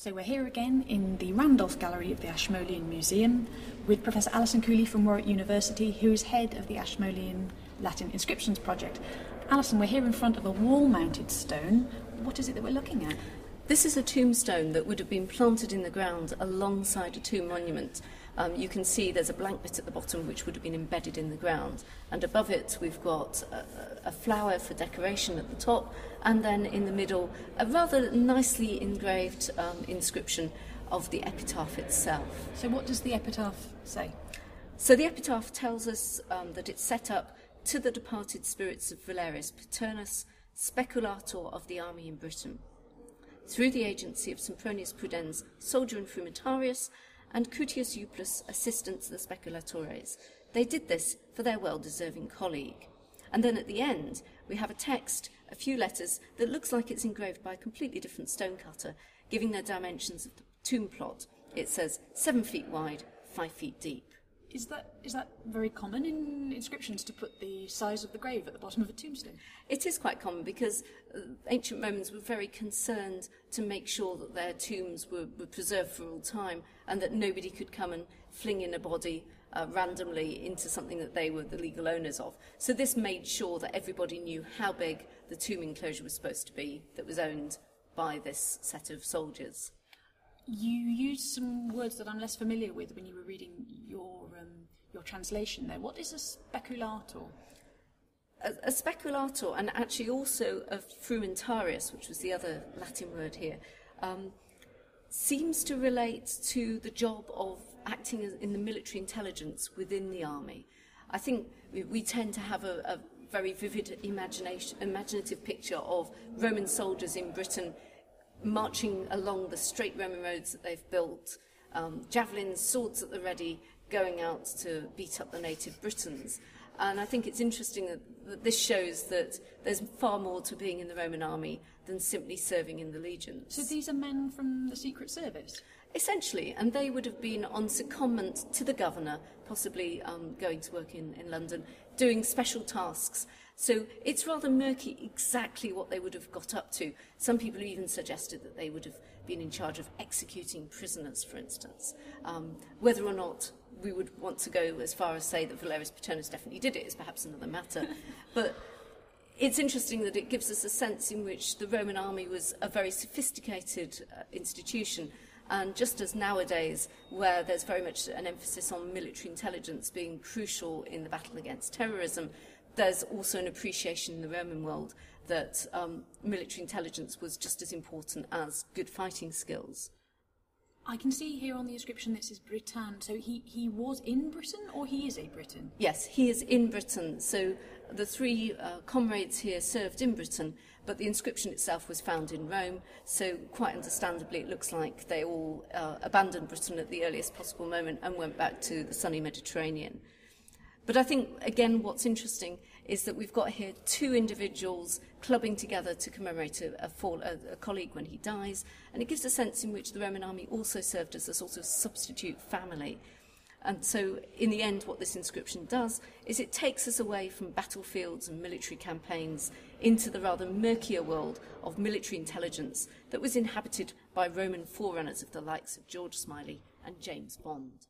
So we're here again in the Randolph Gallery of the Ashmolean Museum with Professor Alison Cooley from Warwick University, who is head of the Ashmolean Latin Inscriptions Project. Alison, we're here in front of a wall-mounted stone. What is it that we're looking at? This is a tombstone that would have been planted in the ground alongside a tomb monument. Um, you can see there's a blank bit at the bottom which would have been embedded in the ground. And above it, we've got a, a flower for decoration at the top, and then in the middle, a rather nicely engraved um, inscription of the epitaph itself. So, what does the epitaph say? So, the epitaph tells us um, that it's set up to the departed spirits of Valerius Paternus, speculator of the army in Britain through the agency of Sempronius Pudens, soldier and frumentarius, and Cutius Euplus, assistant to the speculatores. They did this for their well-deserving colleague. And then at the end, we have a text, a few letters, that looks like it's engraved by a completely different stonecutter, giving the dimensions of the tomb plot. It says seven feet wide, five feet deep. Is that is that very common in inscriptions to put the size of the grave at the bottom of a tombstone? It is quite common because uh, ancient Romans were very concerned to make sure that their tombs were, were preserved for all time and that nobody could come and fling in a body uh, randomly into something that they were the legal owners of. So this made sure that everybody knew how big the tomb enclosure was supposed to be that was owned by this set of soldiers. You used some words that I'm less familiar with when you were reading your um, your translation there. What is a speculator? A, a speculator, and actually also a frumentarius, which was the other Latin word here, um, seems to relate to the job of acting in the military intelligence within the army. I think we, tend to have a, a very vivid imagination, imaginative picture of Roman soldiers in Britain marching along the straight Roman roads that they've built, um, javelins, swords at the ready, going out to beat up the native Britons. And I think it's interesting that, that this shows that there's far more to being in the Roman army than simply serving in the legions. So these are men from the Secret Service? Essentially, and they would have been on secondment to the governor, possibly um, going to work in, in London, doing special tasks. So it's rather murky exactly what they would have got up to. Some people even suggested that they would have been in charge of executing prisoners, for instance. Um, whether or not we would want to go as far as say that Valerius Paternus definitely did it is perhaps another matter. but it's interesting that it gives us a sense in which the Roman army was a very sophisticated uh, institution. And just as nowadays, where there's very much an emphasis on military intelligence being crucial in the battle against terrorism, there's also an appreciation in the Roman world that um, military intelligence was just as important as good fighting skills. I can see here on the inscription that is Britain. So he, he was in Britain or he is a Briton? Yes, he is in Britain. So the three uh, comrades here served in Britain, but the inscription itself was found in Rome. So quite understandably, it looks like they all uh, abandoned Britain at the earliest possible moment and went back to the sunny Mediterranean. But I think, again, what's interesting is that we've got here two individuals clubbing together to commemorate a, a, fall, a, a colleague when he dies, and it gives a sense in which the Roman army also served as a sort of substitute family. And so, in the end, what this inscription does is it takes us away from battlefields and military campaigns into the rather murkier world of military intelligence that was inhabited by Roman forerunners of the likes of George Smiley and James Bond.